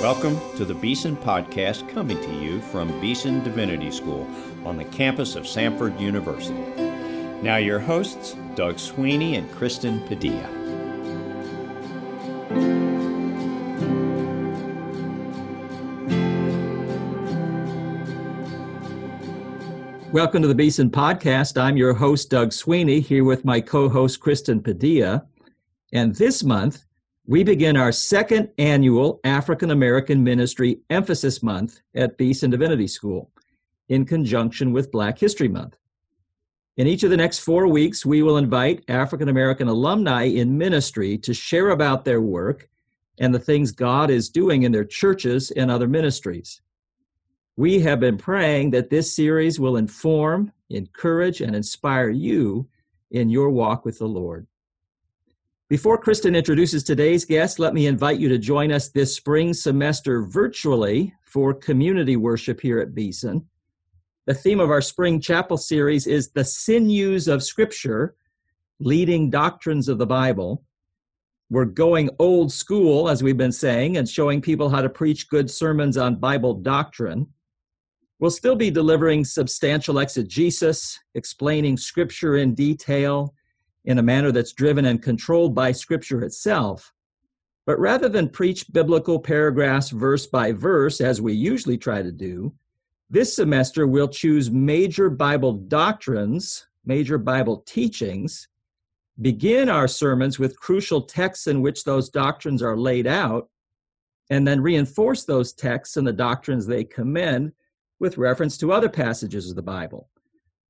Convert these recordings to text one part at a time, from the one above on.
Welcome to the Beeson Podcast coming to you from Beeson Divinity School on the campus of Samford University. Now, your hosts, Doug Sweeney and Kristen Padilla. Welcome to the Beeson Podcast. I'm your host, Doug Sweeney, here with my co host, Kristen Padilla. And this month, we begin our second annual African American Ministry Emphasis Month at Beeson Divinity School in conjunction with Black History Month. In each of the next four weeks, we will invite African American alumni in ministry to share about their work and the things God is doing in their churches and other ministries. We have been praying that this series will inform, encourage, and inspire you in your walk with the Lord. Before Kristen introduces today's guest, let me invite you to join us this spring semester virtually for community worship here at Beeson. The theme of our spring chapel series is the sinews of Scripture, leading doctrines of the Bible. We're going old school, as we've been saying, and showing people how to preach good sermons on Bible doctrine. We'll still be delivering substantial exegesis, explaining Scripture in detail, in a manner that's driven and controlled by Scripture itself. But rather than preach biblical paragraphs verse by verse, as we usually try to do, this semester we'll choose major Bible doctrines, major Bible teachings, begin our sermons with crucial texts in which those doctrines are laid out, and then reinforce those texts and the doctrines they commend with reference to other passages of the Bible.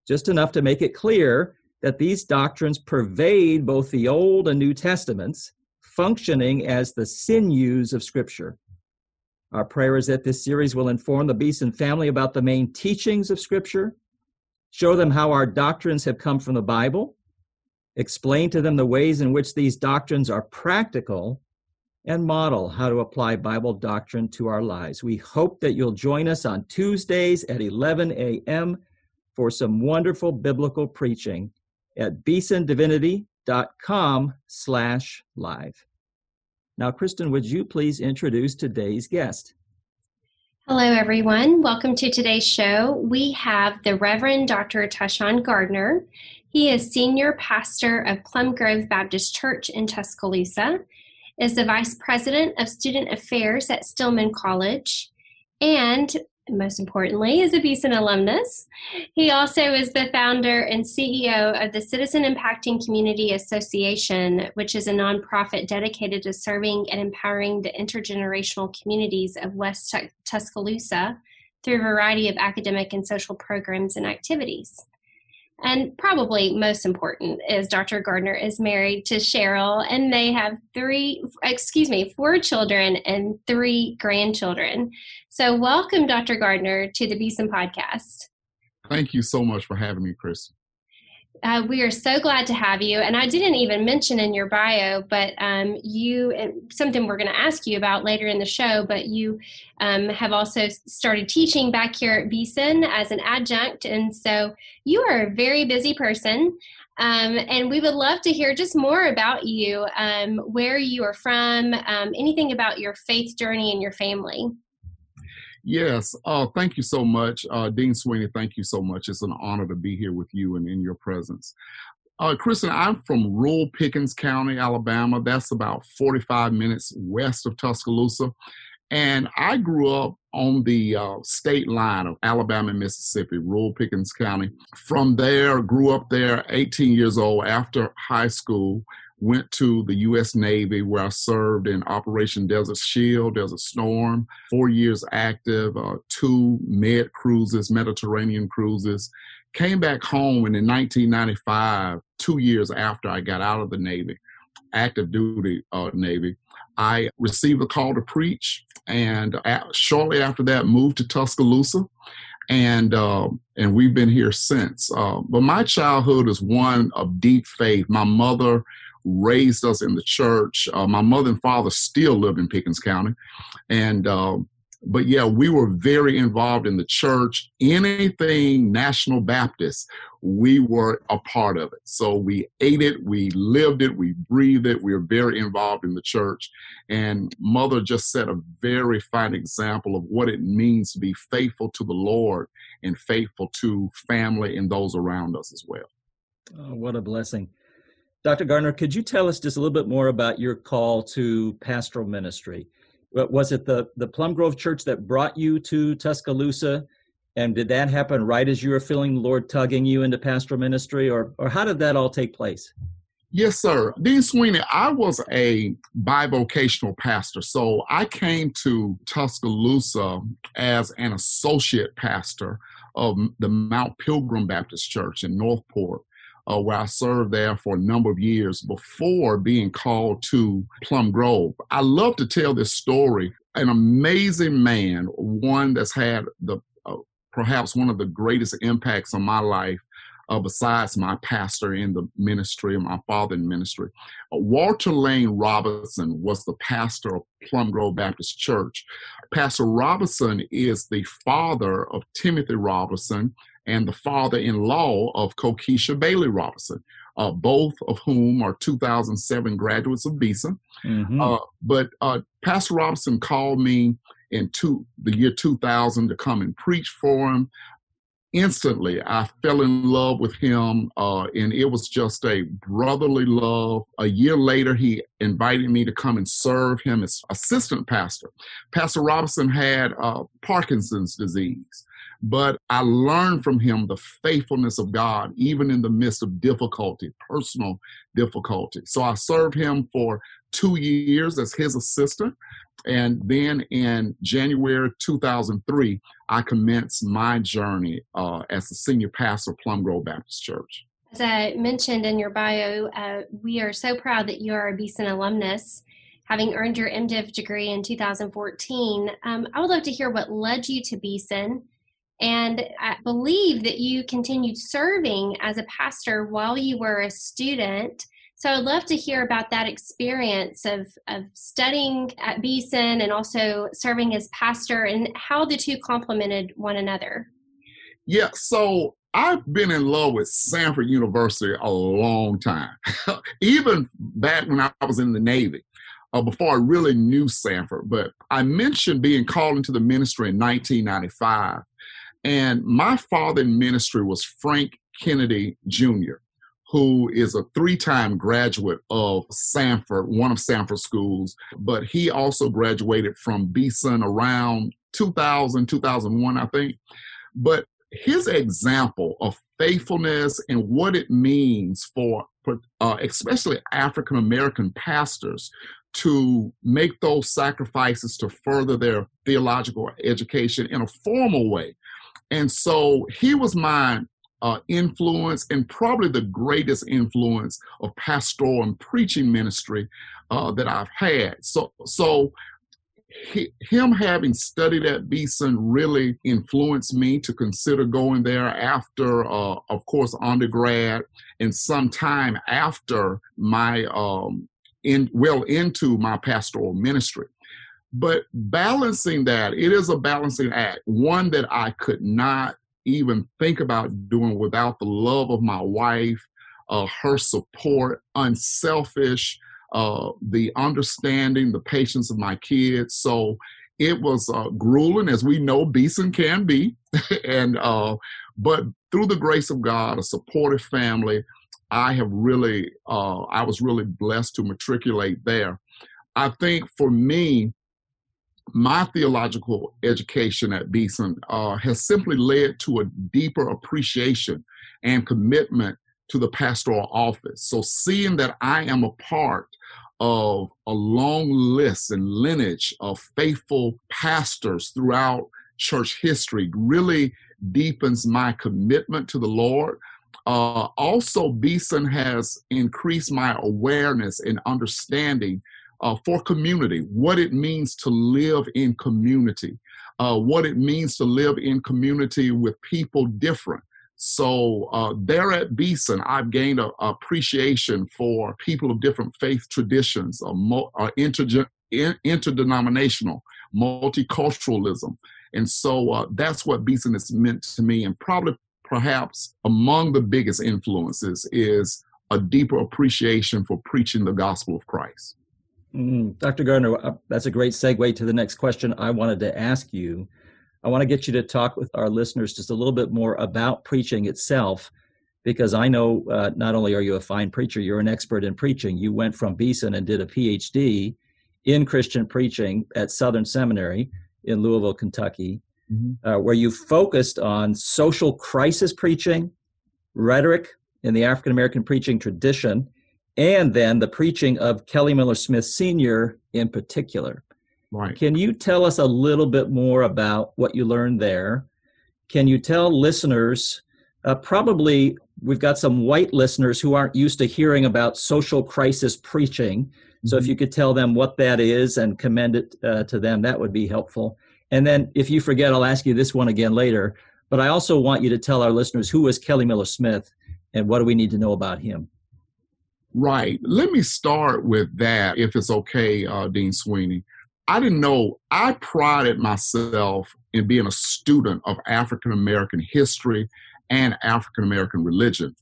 Just enough to make it clear that these doctrines pervade both the Old and New Testaments, functioning as the sinews of Scripture. Our prayer is that this series will inform the Beeson family about the main teachings of Scripture, show them how our doctrines have come from the Bible, explain to them the ways in which these doctrines are practical, and model how to apply Bible doctrine to our lives. We hope that you'll join us on Tuesdays at 11 a.m. for some wonderful biblical preaching at beesondivinity.com slash live. Now, Kristen, would you please introduce today's guest? Hello, everyone. Welcome to today's show. We have the Reverend Dr. Tyshawn Gardner. He is senior pastor of Plum Grove Baptist Church in Tuscaloosa, is the vice president of student affairs at Stillman College, and most importantly, is a Beeson alumnus. He also is the founder and CEO of the Citizen Impacting Community Association, which is a nonprofit dedicated to serving and empowering the intergenerational communities of West Tuscaloosa through a variety of academic and social programs and activities. And probably most important is Dr. Gardner is married to Cheryl, and they have three, excuse me, four children and three grandchildren. So, welcome, Dr. Gardner, to the Beeson podcast. Thank you so much for having me, Chris. Uh, we are so glad to have you. And I didn't even mention in your bio, but um, you, something we're going to ask you about later in the show, but you um, have also started teaching back here at Beeson as an adjunct. And so you are a very busy person. Um, and we would love to hear just more about you, um, where you are from, um, anything about your faith journey and your family. Yes, uh, thank you so much. Uh, Dean Sweeney, thank you so much. It's an honor to be here with you and in your presence. Uh, Kristen, I'm from rural Pickens County, Alabama. That's about 45 minutes west of Tuscaloosa. And I grew up on the uh, state line of Alabama and Mississippi, rural Pickens County. From there, grew up there 18 years old after high school, went to the U.S. Navy where I served in Operation Desert Shield, Desert Storm, four years active, uh, two med cruises, Mediterranean cruises. Came back home and in 1995, two years after I got out of the Navy, active duty uh, Navy, I received a call to preach, and shortly after that, moved to Tuscaloosa, and uh, and we've been here since. Uh, but my childhood is one of deep faith. My mother raised us in the church. Uh, my mother and father still lived in Pickens County, and uh, but yeah, we were very involved in the church. Anything National Baptist, we were a part of it. So we ate it, we lived it, we breathed it. We were very involved in the church. And Mother just set a very fine example of what it means to be faithful to the Lord and faithful to family and those around us as well. Oh, what a blessing. Dr. Gardner, could you tell us just a little bit more about your call to pastoral ministry? Was it the, the Plum Grove Church that brought you to Tuscaloosa? And did that happen right as you were feeling the Lord tugging you into pastoral ministry, or, or how did that all take place? Yes, sir. Dean Sweeney, I was a bivocational pastor. So I came to Tuscaloosa as an associate pastor of the Mount Pilgrim Baptist Church in Northport uh, where I served there for a number of years before being called to Plum Grove. I love to tell this story. An amazing man, one that's had the uh, perhaps one of the greatest impacts on my life uh, besides my pastor in the ministry and my father in ministry. Uh, Walter Lane Robinson was the pastor of Plum Grove Baptist Church. Pastor Robinson is the father of Timothy Robinson and the father-in-law of Kokisha Bailey Robinson, uh, both of whom are 2007 graduates of Beeson. Mm-hmm. Uh, but uh, Pastor Robinson called me in two, the year 2000 to come and preach for him. Instantly, I fell in love with him, uh, and it was just a brotherly love. A year later, he invited me to come and serve him as assistant pastor. Pastor Robinson had uh, Parkinson's disease. But I learned from him the faithfulness of God, even in the midst of difficulty, personal difficulty. So I served him for two years as his assistant. And then in January 2003, I commenced my journey uh, as the senior pastor of Plum Grove Baptist Church. As I mentioned in your bio, uh, we are so proud that you are a Beeson alumnus having earned your MDiv degree in 2014. Um, I would love to hear what led you to Beeson and I believe that you continued serving as a pastor while you were a student. So I'd love to hear about that experience of, of studying at Beeson and also serving as pastor and how the two complemented one another. Yeah, so I've been in love with Samford University a long time, even back when I was in the Navy. Uh, before I really knew Samford, but I mentioned being called into the ministry in 1995. And my father in ministry was Frank Kennedy Jr., who is a three time graduate of Samford, one of Samford schools, but he also graduated from Beeson around 2000, 2001, I think. But his example of faithfulness and what it means for, uh, especially African American pastors to make those sacrifices to further their theological education in a formal way and so he was my uh, influence and probably the greatest influence of pastoral and preaching ministry uh, that I've had. So, so he, him having studied at Beeson really influenced me to consider going there after, uh, of course, undergrad and some time after my um, in well into my pastoral ministry. But balancing that, it is a balancing act, one that I could not even think about doing without the love of my wife, uh, her support, unselfish, uh, the understanding, the patience of my kids. So it was uh, grueling, as we know Beeson can be, and uh, but through the grace of God, a supportive family, I have really, uh, I was really blessed to matriculate there. I think for me, my theological education at Beeson uh, has simply led to a deeper appreciation and commitment to the pastoral office. So, seeing that I am a part of a long list and lineage of faithful pastors throughout church history really deepens my commitment to the Lord. Uh, also, Beeson has increased my awareness and understanding uh, for community, what it means to live in community, uh, what it means to live in community with people different. So uh, there at Beeson, I've gained an appreciation for people of different faith traditions, uh, mo- uh, interge- in- interdenominational, multiculturalism. And so uh, that's what Beeson has meant to me. And probably, perhaps, among the biggest influences is a deeper appreciation for preaching the gospel of Christ. Mm, Dr. Gardner, uh, that's a great segue to the next question I wanted to ask you. I want to get you to talk with our listeners just a little bit more about preaching itself, because I know uh, not only are you a fine preacher, you're an expert in preaching. You went from Beeson and did a PhD in Christian preaching at Southern Seminary in Louisville, Kentucky, mm-hmm. uh, where you focused on social crisis preaching, rhetoric in the African American preaching tradition, and then the preaching of Kelly Miller Smith Sr. in particular. Right. Can you tell us a little bit more about what you learned there? Can you tell listeners, uh, probably we've got some white listeners who aren't used to hearing about social crisis preaching. Mm-hmm. So if mm-hmm. you could tell them what that is and commend it uh, to them, that would be helpful. And then if you forget, I'll ask you this one again later. But I also want you to tell our listeners who was Kelly Miller Smith and what do we need to know about him? Right. Let me start with that, if it's okay, uh, Dean Sweeney. I didn't know, I prided myself in being a student of African American history and African American religion.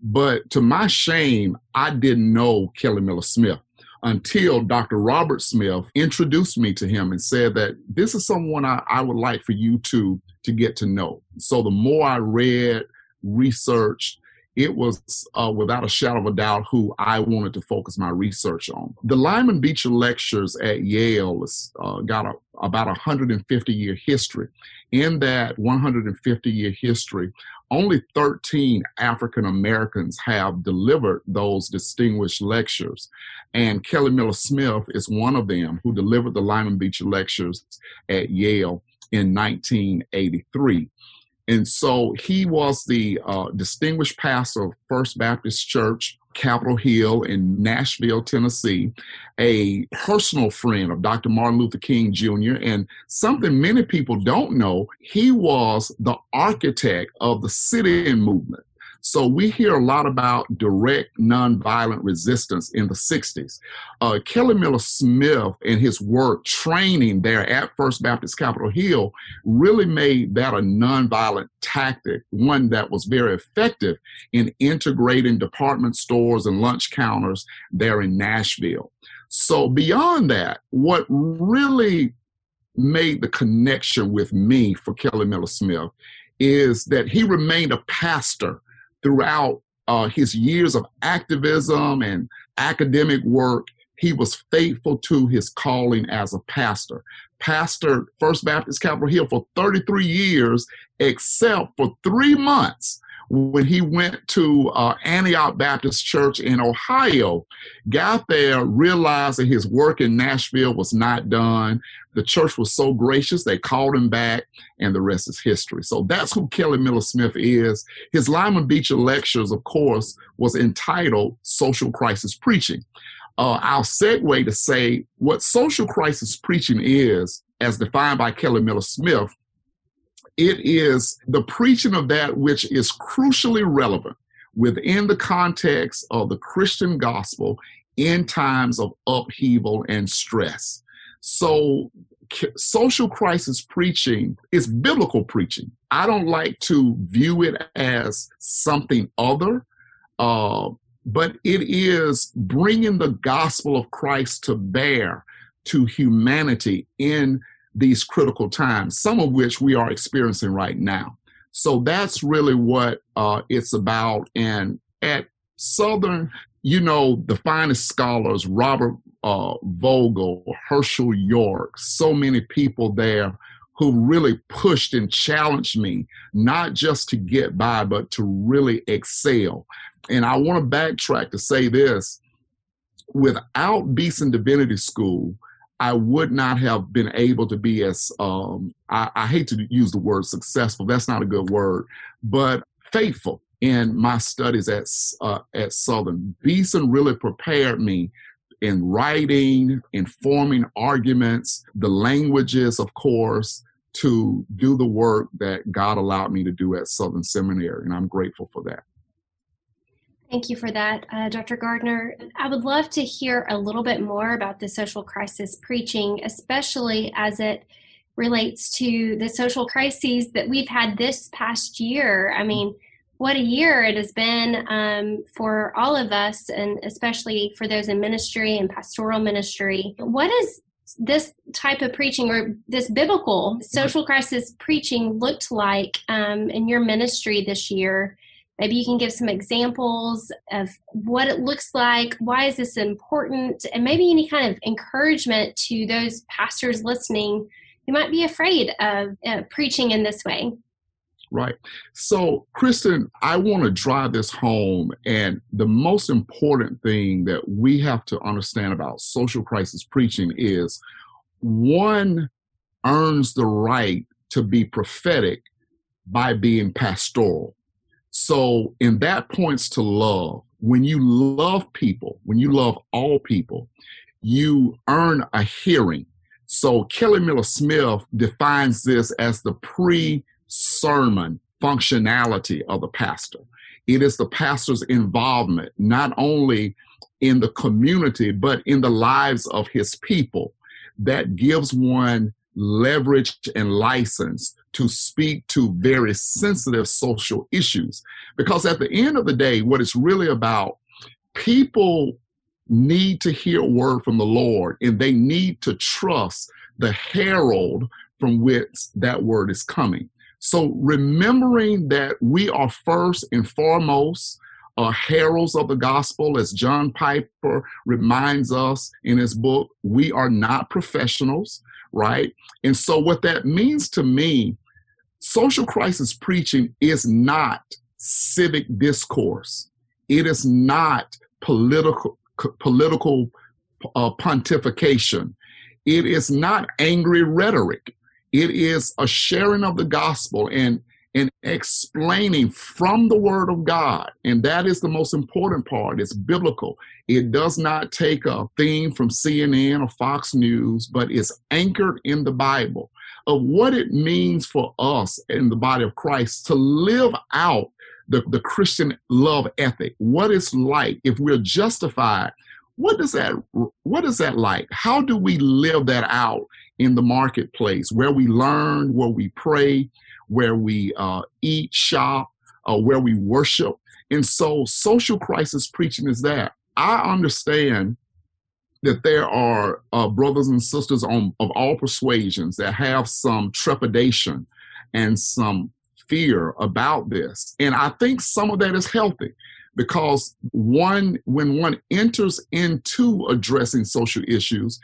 But to my shame, I didn't know Kelly Miller Smith until Dr. Robert Smith introduced me to him and said that this is someone I, I would like for you to, to get to know. So the more I read, researched, it was uh, without a shadow of a doubt who I wanted to focus my research on. The Lyman Beecher Lectures at Yale has uh, got a, about a 150 year history. In that 150 year history, only 13 African Americans have delivered those distinguished lectures. And Kelly Miller Smith is one of them who delivered the Lyman Beecher Lectures at Yale in 1983. And so he was the uh, distinguished pastor of First Baptist Church, Capitol Hill in Nashville, Tennessee, a personal friend of Dr. Martin Luther King Jr. And something many people don't know, he was the architect of the sit in movement. So we hear a lot about direct nonviolent resistance in the 60s. Uh, Kelly Miller Smith and his work training there at First Baptist Capitol Hill really made that a nonviolent tactic, one that was very effective in integrating department stores and lunch counters there in Nashville. So beyond that, what really made the connection with me for Kelly Miller Smith is that he remained a pastor throughout uh, his years of activism and academic work, he was faithful to his calling as a pastor. Pastor First Baptist Capitol Hill for 33 years, except for three months when he went to uh, Antioch Baptist Church in Ohio, got there, realized that his work in Nashville was not done. The church was so gracious, they called him back, and the rest is history. So that's who Kelly Miller Smith is. His Lyman Beecher lectures, of course, was entitled Social Crisis Preaching. Uh, I'll segue to say what social crisis preaching is, as defined by Kelly Miller Smith, it is the preaching of that which is crucially relevant within the context of the Christian gospel in times of upheaval and stress. So, social crisis preaching is biblical preaching. I don't like to view it as something other, uh, but it is bringing the gospel of Christ to bear to humanity in these critical times, some of which we are experiencing right now. So that's really what uh, it's about. And at Southern, you know, the finest scholars, Robert uh, Vogel, Herschel York, so many people there who really pushed and challenged me, not just to get by, but to really excel. And I want to backtrack to say this without Beeson Divinity School, I would not have been able to be as um, I, I, hate to use the word successful. That's not a good word, but faithful in my studies at uh, at Southern. Beeson really prepared me in writing, in forming arguments, the languages, of course, to do the work that God allowed me to do at Southern Seminary, and I'm grateful for that. Thank you for that, uh, Dr. Gardner. I would love to hear a little bit more about the social crisis preaching, especially as it relates to the social crises that we've had this past year. I mean, what a year it has been um, for all of us, and especially for those in ministry and pastoral ministry. What is this type of preaching or this biblical social crisis preaching looked like um, in your ministry this year? Maybe you can give some examples of what it looks like. Why is this important? And maybe any kind of encouragement to those pastors listening who might be afraid of uh, preaching in this way. Right. So, Kristen, I want to drive this home. And the most important thing that we have to understand about social crisis preaching is one earns the right to be prophetic by being pastoral. So, and that points to love. When you love people, when you love all people, you earn a hearing. So, Kelly Miller Smith defines this as the pre sermon functionality of the pastor. It is the pastor's involvement, not only in the community, but in the lives of his people, that gives one leverage and license to speak to very sensitive social issues. Because at the end of the day, what it's really about, people need to hear a word from the Lord and they need to trust the herald from which that word is coming. So remembering that we are first and foremost uh, heralds of the gospel, as John Piper reminds us in his book, we are not professionals, right? And so, what that means to me Social crisis preaching is not civic discourse. It is not political political uh, pontification. It is not angry rhetoric. It is a sharing of the gospel and and explaining from the word of God. And that is the most important part. It's biblical. It does not take a theme from CNN or Fox News, but it's anchored in the Bible of what it means for us in the body of Christ to live out the, the Christian love ethic, what it's like if we're justified. What does that what is that like? How do we live that out in the marketplace where we learn, where we pray, where we uh, eat, shop, uh, where we worship? And so social crisis preaching is that. I understand that there are uh, brothers and sisters on, of all persuasions that have some trepidation and some fear about this. And I think some of that is healthy because one, when one enters into addressing social issues,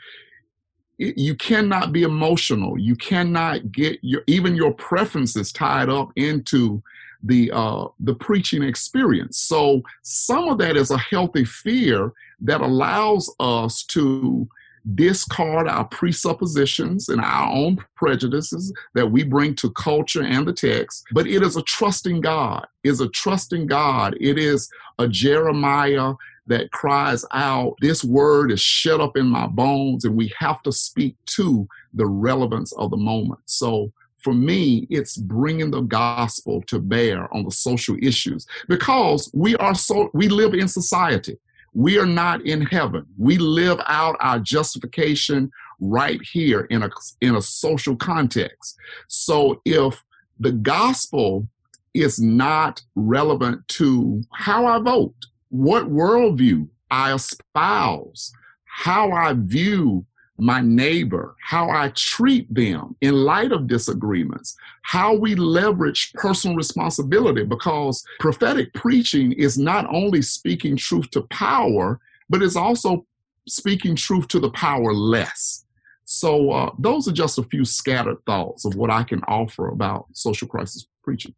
it, you cannot be emotional. You cannot get your even your preferences tied up into the uh, the preaching experience. So some of that is a healthy fear that allows us to discard our presuppositions and our own prejudices that we bring to culture and the text but it is a trusting god. Is a trusting god. It is a jeremiah that cries out this word is shut up in my bones and we have to speak to the relevance of the moment. So for me, it's bringing the gospel to bear on the social issues because we are so, we live in society. We are not in heaven. We live out our justification right here in a, in a social context. So if the gospel is not relevant to how I vote, what worldview I espouse, how I view my neighbor, how I treat them in light of disagreements, how we leverage personal responsibility, because prophetic preaching is not only speaking truth to power, but it's also speaking truth to the powerless. So, uh, those are just a few scattered thoughts of what I can offer about social crisis preaching.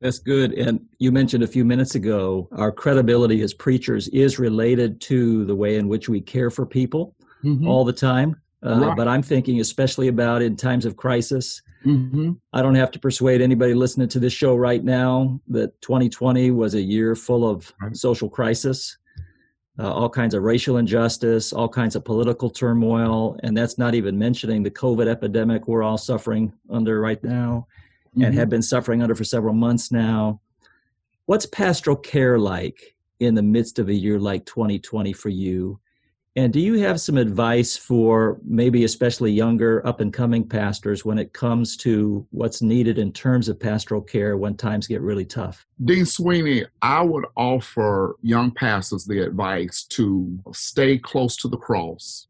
That's good. And you mentioned a few minutes ago, our credibility as preachers is related to the way in which we care for people mm-hmm. all the time. Uh, right. But I'm thinking especially about in times of crisis. Mm-hmm. I don't have to persuade anybody listening to this show right now that 2020 was a year full of right. social crisis, uh, all kinds of racial injustice, all kinds of political turmoil, and that's not even mentioning the COVID epidemic we're all suffering under right now mm-hmm. and have been suffering under for several months now. What's pastoral care like in the midst of a year like 2020 for you? And do you have some advice for maybe especially younger up and coming pastors when it comes to what's needed in terms of pastoral care when times get really tough? Dean Sweeney, I would offer young pastors the advice to stay close to the cross,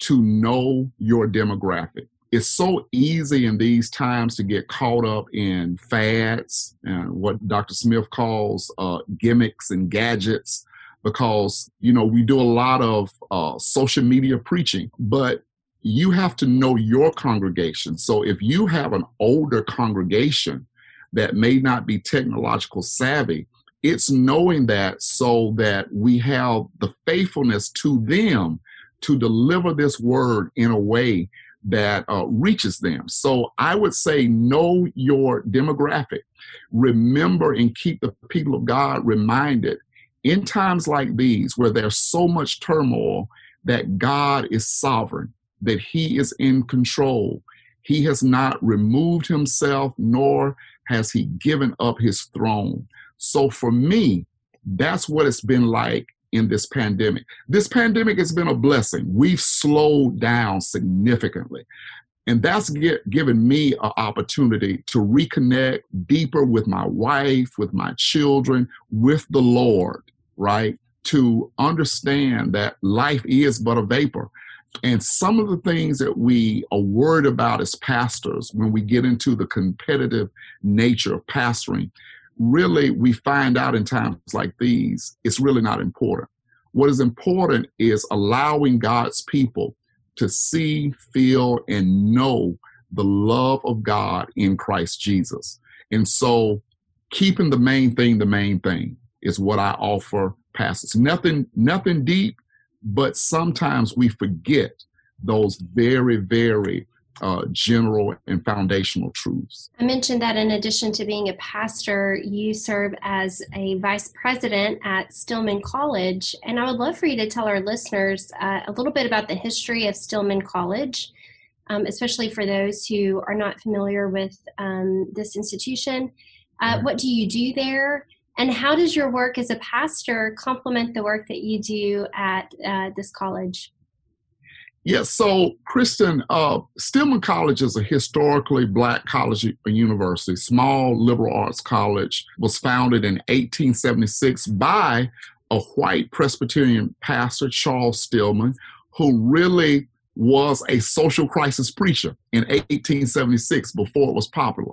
to know your demographic. It's so easy in these times to get caught up in fads and what Dr. Smith calls uh, gimmicks and gadgets because you know we do a lot of uh, social media preaching but you have to know your congregation so if you have an older congregation that may not be technological savvy it's knowing that so that we have the faithfulness to them to deliver this word in a way that uh, reaches them. So I would say know your demographic. Remember and keep the people of God reminded in times like these where there's so much turmoil that God is sovereign, that He is in control. He has not removed Himself, nor has He given up His throne. So for me, that's what it's been like in this pandemic. This pandemic has been a blessing. We've slowed down significantly. And that's get, given me an opportunity to reconnect deeper with my wife, with my children, with the Lord right? To understand that life is but a vapor. And some of the things that we are worried about as pastors when we get into the competitive nature of pastoring, really we find out in times like these, it's really not important. What is important is allowing God's people to see, feel, and know the love of God in Christ Jesus. And so keeping the main thing the main thing is what I offer pastors. Nothing, nothing deep, but sometimes we forget those very, very uh, general and foundational truths. I mentioned that in addition to being a pastor, you serve as a vice president at Stillman College. And I would love for you to tell our listeners uh, a little bit about the history of Stillman College, um, especially for those who are not familiar with um, this institution. Uh, what do you do there? And how does your work as a pastor complement the work that you do at uh, this college? Yes, yeah, so Kristen, uh, Stillman College is a historically black college or university, small liberal arts college, was founded in 1876 by a white Presbyterian pastor, Charles Stillman, who really was a social crisis preacher in 1876 before it was popular.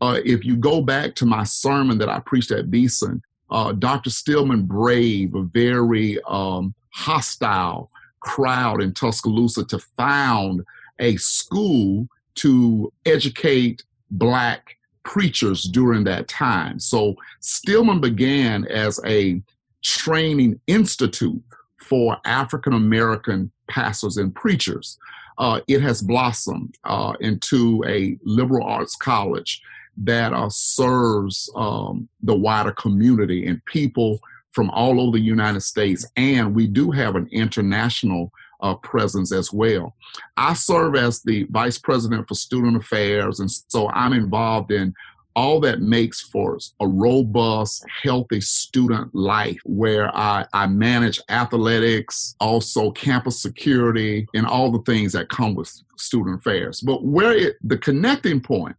Uh, if you go back to my sermon that I preached at Beeson, uh, Dr. Stillman braved a very um, hostile crowd in Tuscaloosa to found a school to educate black preachers during that time. So Stillman began as a training institute for African American pastors and preachers. Uh, it has blossomed uh, into a liberal arts college that uh, serves um, the wider community and people from all over the United States. And we do have an international uh, presence as well. I serve as the vice president for student affairs, and so I'm involved in all that makes for a robust, healthy student life where I, I manage athletics, also campus security, and all the things that come with student affairs. But where it, the connecting point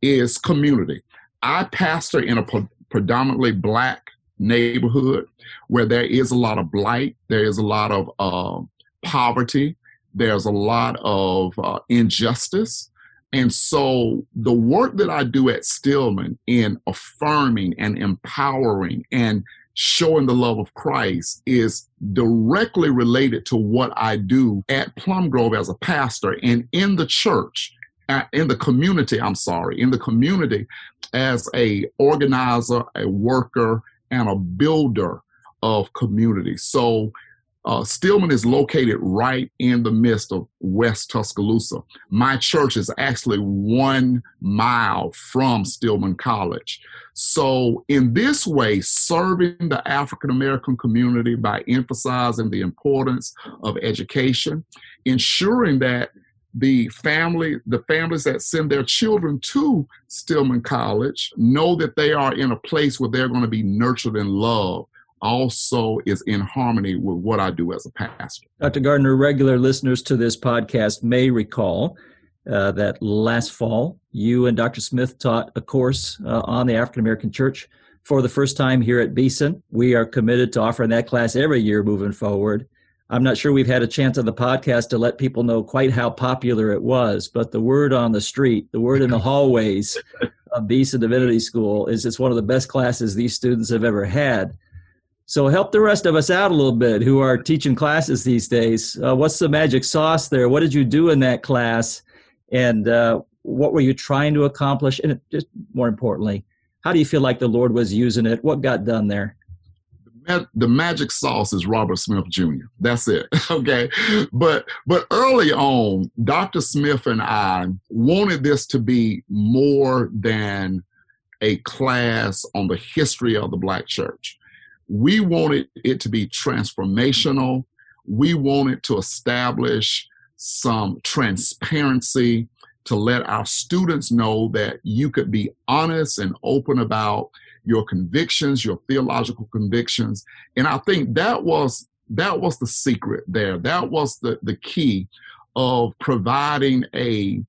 is community. I pastor in a pre- predominantly black neighborhood where there is a lot of blight, there is a lot of uh, poverty, there's a lot of uh, injustice. And so the work that I do at Stillman in affirming and empowering and showing the love of Christ is directly related to what I do at Plum Grove as a pastor and in the church, uh, in the community, I'm sorry, in the community as a organizer, a worker, and a builder of community. So uh, Stillman is located right in the midst of West Tuscaloosa. My church is actually one mile from Stillman College. So, in this way, serving the African American community by emphasizing the importance of education, ensuring that the family, the families that send their children to Stillman College know that they are in a place where they're going to be nurtured and loved also is in harmony with what I do as a pastor. Dr. Gardner, regular listeners to this podcast may recall uh, that last fall, you and Dr. Smith taught a course uh, on the African American Church for the first time here at Beeson. We are committed to offering that class every year moving forward. I'm not sure we've had a chance on the podcast to let people know quite how popular it was, but the word on the street, the word in the hallways of Beeson Divinity School is it's one of the best classes these students have ever had. So help the rest of us out a little bit who are teaching classes these days. Uh, what's the magic sauce there? What did you do in that class? and uh, what were you trying to accomplish? And just more importantly how do you feel like the lord was using it? What got done there? The magic sauce is robert smith jr that's it. Okay. But but early on dr smith and i wanted this to be more than a class on the history of the black church we wanted it to be transformational we wanted to establish some transparency to let our students know that you could be honest and open about your convictions, your theological convictions. And I think that was that was the secret there. That was the, the key of providing a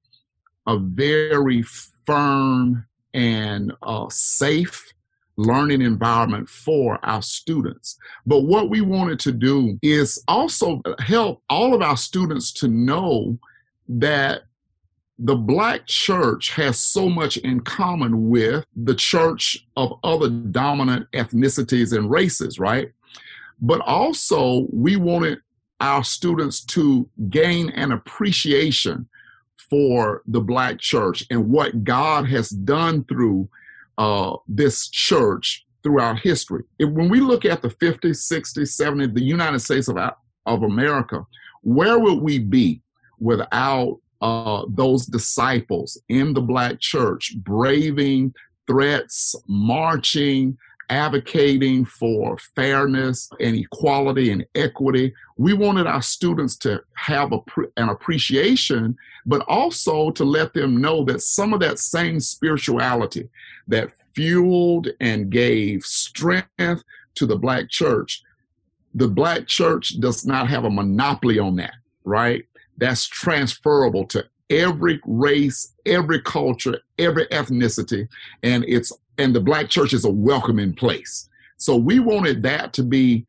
a very firm and uh, safe learning environment for our students. But what we wanted to do is also help all of our students to know that the black church has so much in common with the church of other dominant ethnicities and races, right? But also, we wanted our students to gain an appreciation for the black church and what God has done through uh, this church throughout history. If, when we look at the 50s, 60s, 70s, the United States of, of America, where would we be without uh, those disciples in the Black church braving threats, marching, advocating for fairness and equality and equity. We wanted our students to have a, an appreciation, but also to let them know that some of that same spirituality that fueled and gave strength to the Black church, the Black church does not have a monopoly on that, right? That's transferable to every race, every culture, every ethnicity, and it's and the black church is a welcoming place. So we wanted that to be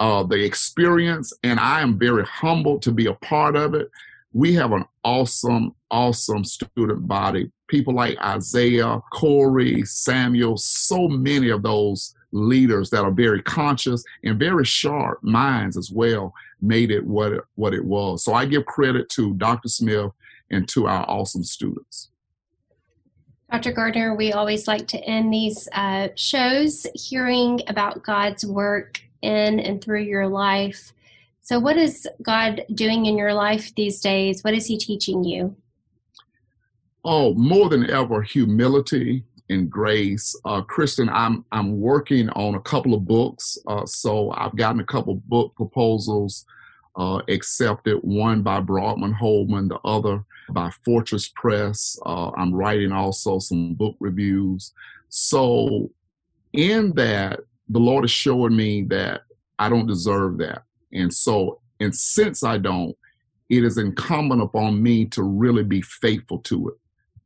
uh, the experience, and I am very humbled to be a part of it. We have an awesome, awesome student body. People like Isaiah, Corey, Samuel, so many of those leaders that are very conscious and very sharp minds as well made it what it, what it was. So I give credit to Dr. Smith and to our awesome students. Dr. Gardner, we always like to end these uh, shows hearing about God's work in and through your life. So, what is God doing in your life these days? What is He teaching you? Oh, more than ever, humility and grace. Uh, Kristen, I'm I'm working on a couple of books, uh, so I've gotten a couple book proposals uh, accepted. One by Broadman Holman, the other by Fortress Press. Uh, I'm writing also some book reviews. So, in that, the Lord is showing me that I don't deserve that. And so, and since I don't, it is incumbent upon me to really be faithful to it,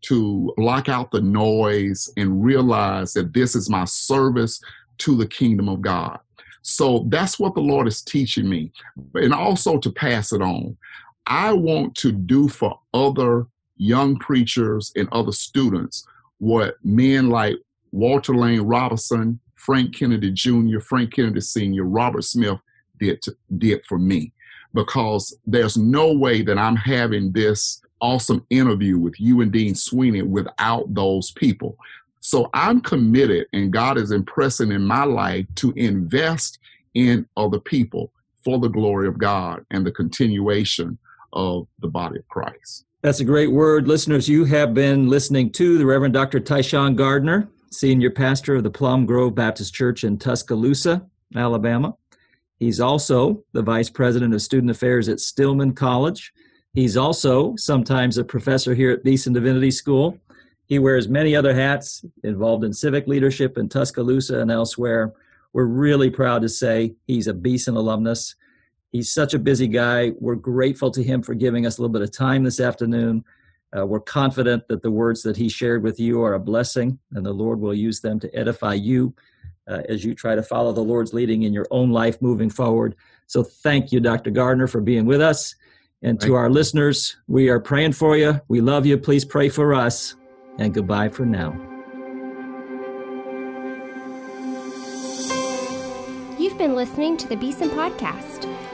to block out the noise and realize that this is my service to the kingdom of God. So that's what the Lord is teaching me, and also to pass it on. I want to do for other young preachers and other students what men like Walter Lane Robinson, Frank Kennedy Jr., Frank Kennedy Sr., Robert Smith did to, did for me. Because there's no way that I'm having this awesome interview with you and Dean Sweeney without those people. So I'm committed, and God is impressing in my life to invest in other people for the glory of God and the continuation of the body of Christ. That's a great word. Listeners, you have been listening to the Reverend Dr. Tyshawn Gardner, Senior Pastor of the Plum Grove Baptist Church in Tuscaloosa, Alabama. He's also the Vice President of Student Affairs at Stillman College. He's also sometimes a professor here at Beeson Divinity School. He wears many other hats involved in civic leadership in Tuscaloosa and elsewhere. we're really proud to say he's a Beeson alumnus. He's such a busy guy. We're grateful to him for giving us a little bit of time this afternoon. Uh, we're confident that the words that he shared with you are a blessing, and the Lord will use them to edify you uh, as you try to follow the Lord's leading in your own life moving forward. So, thank you, Dr. Gardner, for being with us. And to our listeners, we are praying for you. We love you. Please pray for us. And goodbye for now. You've been listening to the Beeson Podcast.